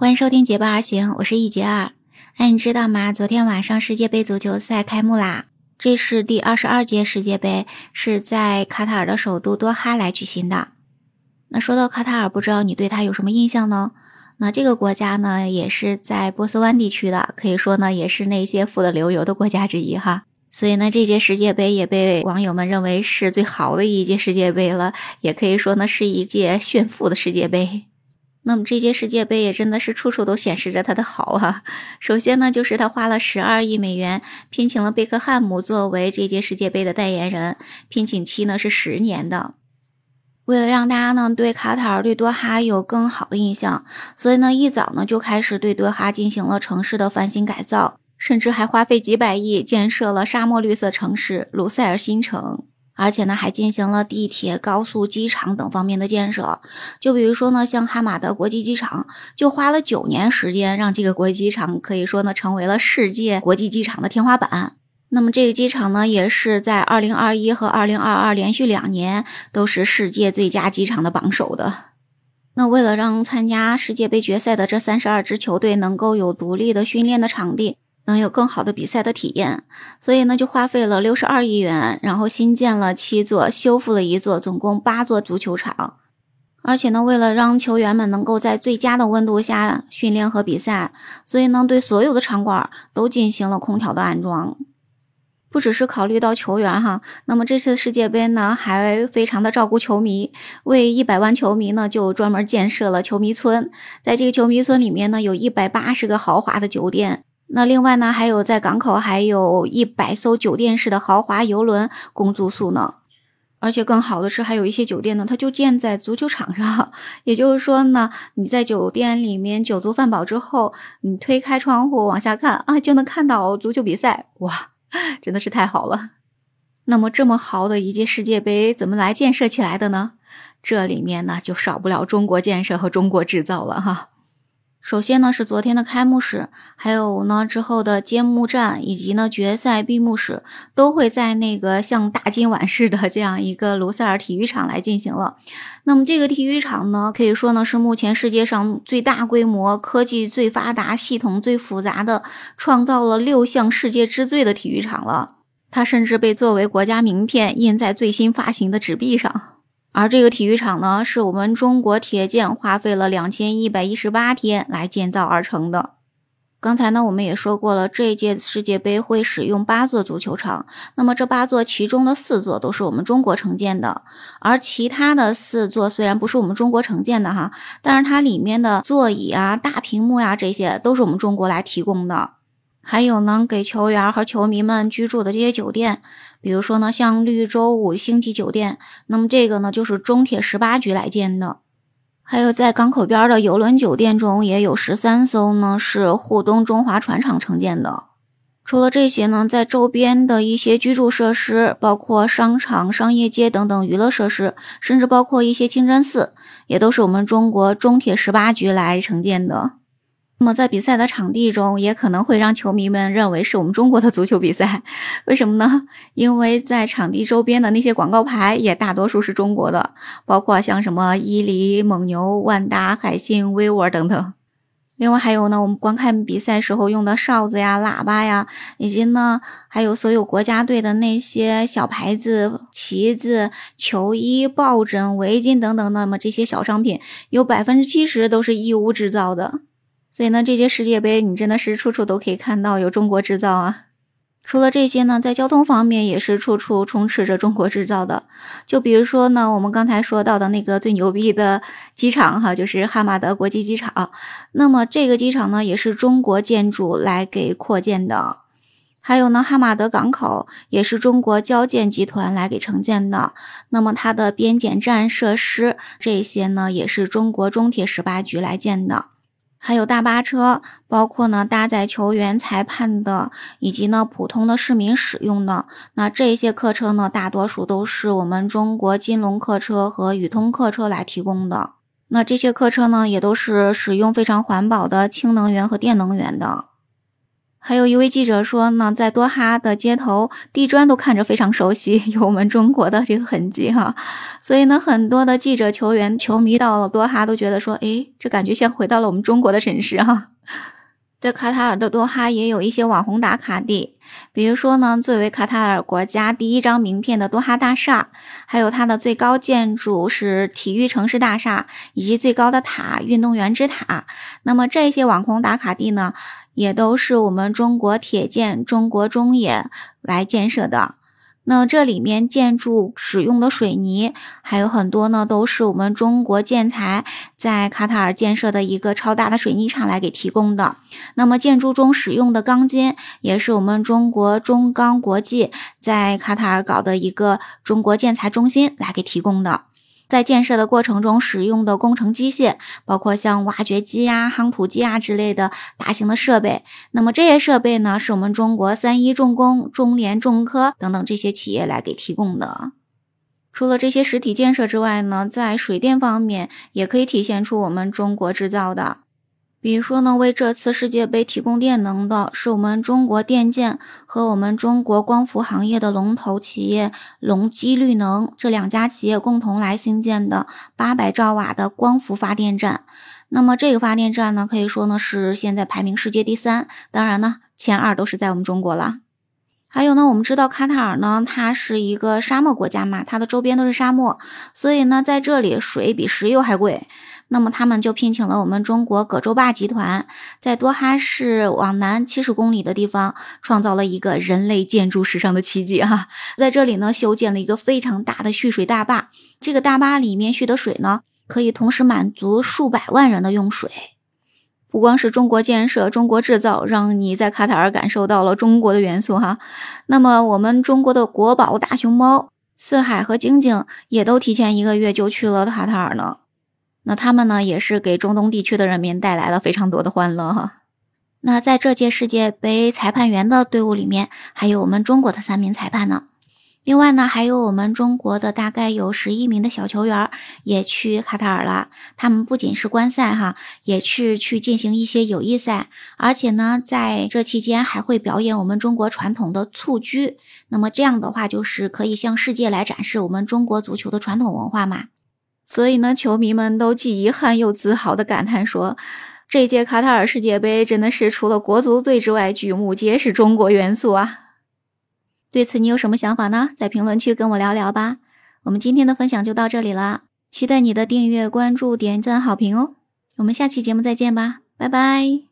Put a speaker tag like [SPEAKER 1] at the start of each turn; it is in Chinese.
[SPEAKER 1] 欢迎收听结伴而行，我是易杰二。哎，你知道吗？昨天晚上世界杯足球赛开幕啦，这是第二十二届世界杯，是在卡塔尔的首都多哈来举行的。那说到卡塔尔，不知道你对他有什么印象呢？那这个国家呢，也是在波斯湾地区的，可以说呢，也是那些富得流油的国家之一哈。所以呢，这届世界杯也被网友们认为是最好的一届世界杯了，也可以说呢，是一届炫富的世界杯。那么这届世界杯也真的是处处都显示着他的好啊！首先呢，就是他花了十二亿美元聘请了贝克汉姆作为这届世界杯的代言人，聘请期呢是十年的。为了让大家呢对卡塔尔、对多哈有更好的印象，所以呢一早呢就开始对多哈进行了城市的翻新改造，甚至还花费几百亿建设了沙漠绿色城市卢塞尔新城。而且呢，还进行了地铁、高速、机场等方面的建设。就比如说呢，像哈马德国际机场，就花了九年时间，让这个国际机场可以说呢，成为了世界国际机场的天花板。那么这个机场呢，也是在二零二一和二零二二连续两年都是世界最佳机场的榜首的。那为了让参加世界杯决赛的这三十二支球队能够有独立的训练的场地。能有更好的比赛的体验，所以呢，就花费了六十二亿元，然后新建了七座，修复了一座，总共八座足球场。而且呢，为了让球员们能够在最佳的温度下训练和比赛，所以呢，对所有的场馆都进行了空调的安装。不只是考虑到球员哈，那么这次世界杯呢，还非常的照顾球迷，为一百万球迷呢，就专门建设了球迷村。在这个球迷村里面呢，有一百八十个豪华的酒店。那另外呢，还有在港口还有一百艘酒店式的豪华游轮供住宿呢，而且更好的是，还有一些酒店呢，它就建在足球场上，也就是说呢，你在酒店里面酒足饭饱之后，你推开窗户往下看啊，就能看到足球比赛，哇，真的是太好了。那么这么好的一届世界杯怎么来建设起来的呢？这里面呢就少不了中国建设和中国制造了哈。首先呢是昨天的开幕式，还有呢之后的揭幕战，以及呢决赛闭幕式，都会在那个像大今晚似的这样一个卢塞尔体育场来进行了。那么这个体育场呢，可以说呢是目前世界上最大规模、科技最发达、系统最复杂的，创造了六项世界之最的体育场了。它甚至被作为国家名片印在最新发行的纸币上。而这个体育场呢，是我们中国铁建花费了两千一百一十八天来建造而成的。刚才呢，我们也说过了，这一届世界杯会使用八座足球场。那么这八座其中的四座都是我们中国承建的，而其他的四座虽然不是我们中国承建的哈，但是它里面的座椅啊、大屏幕呀，这些都是我们中国来提供的。还有呢，给球员和球迷们居住的这些酒店，比如说呢，像绿洲五星级酒店，那么这个呢就是中铁十八局来建的。还有在港口边的游轮酒店中，也有十三艘呢是沪东中华船厂承建的。除了这些呢，在周边的一些居住设施，包括商场、商业街等等娱乐设施，甚至包括一些清真寺，也都是我们中国中铁十八局来承建的。那么在比赛的场地中，也可能会让球迷们认为是我们中国的足球比赛，为什么呢？因为在场地周边的那些广告牌也大多数是中国的，包括像什么伊犁、蒙牛、万达、海信、vivo 等等。另外还有呢，我们观看比赛时候用的哨子呀、喇叭呀，以及呢，还有所有国家队的那些小牌子、旗子、球衣、抱枕、围巾等等，那么这些小商品有百分之七十都是义乌制造的。所以呢，这届世界杯你真的是处处都可以看到有中国制造啊！除了这些呢，在交通方面也是处处充斥着中国制造的。就比如说呢，我们刚才说到的那个最牛逼的机场哈，就是哈马德国际机场。那么这个机场呢，也是中国建筑来给扩建的。还有呢，哈马德港口也是中国交建集团来给承建的。那么它的边检站设施这些呢，也是中国中铁十八局来建的。还有大巴车，包括呢搭载球员、裁判的，以及呢普通的市民使用的。那这些客车呢，大多数都是我们中国金龙客车和宇通客车来提供的。那这些客车呢，也都是使用非常环保的氢能源和电能源的。还有一位记者说呢，在多哈的街头，地砖都看着非常熟悉，有我们中国的这个痕迹哈。所以呢，很多的记者、球员、球迷到了多哈都觉得说，诶，这感觉像回到了我们中国的城市哈。在卡塔尔的多哈也有一些网红打卡地，比如说呢，作为卡塔尔国家第一张名片的多哈大厦，还有它的最高建筑是体育城市大厦，以及最高的塔运动员之塔。那么这些网红打卡地呢，也都是我们中国铁建、中国中冶来建设的。那这里面建筑使用的水泥还有很多呢，都是我们中国建材在卡塔尔建设的一个超大的水泥厂来给提供的。那么建筑中使用的钢筋也是我们中国中钢国际在卡塔尔搞的一个中国建材中心来给提供的。在建设的过程中使用的工程机械，包括像挖掘机呀、夯土机啊之类的大型的设备。那么这些设备呢，是我们中国三一重工、中联重科等等这些企业来给提供的。除了这些实体建设之外呢，在水电方面也可以体现出我们中国制造的。比如说呢，为这次世界杯提供电能的是我们中国电建和我们中国光伏行业的龙头企业隆基绿能这两家企业共同来新建的八百兆瓦的光伏发电站。那么这个发电站呢，可以说呢是现在排名世界第三，当然呢前二都是在我们中国了。还有呢，我们知道卡塔尔呢，它是一个沙漠国家嘛，它的周边都是沙漠，所以呢在这里水比石油还贵。那么他们就聘请了我们中国葛洲坝集团，在多哈市往南七十公里的地方，创造了一个人类建筑史上的奇迹哈，在这里呢修建了一个非常大的蓄水大坝，这个大坝里面蓄的水呢，可以同时满足数百万人的用水。不光是中国建设、中国制造，让你在卡塔尔感受到了中国的元素哈。那么我们中国的国宝大熊猫四海和晶晶也都提前一个月就去了卡塔尔呢。那他们呢，也是给中东地区的人民带来了非常多的欢乐哈。那在这届世界杯裁判员的队伍里面，还有我们中国的三名裁判呢。另外呢，还有我们中国的大概有十一名的小球员也去卡塔尔了。他们不仅是观赛哈，也是去进行一些友谊赛，而且呢，在这期间还会表演我们中国传统的蹴鞠。那么这样的话，就是可以向世界来展示我们中国足球的传统文化嘛。所以呢，球迷们都既遗憾又自豪的感叹说：“这届卡塔尔世界杯真的是除了国足队之外，举目皆是中国元素啊！”对此你有什么想法呢？在评论区跟我聊聊吧。我们今天的分享就到这里了，期待你的订阅、关注、点赞、好评哦。我们下期节目再见吧，拜拜。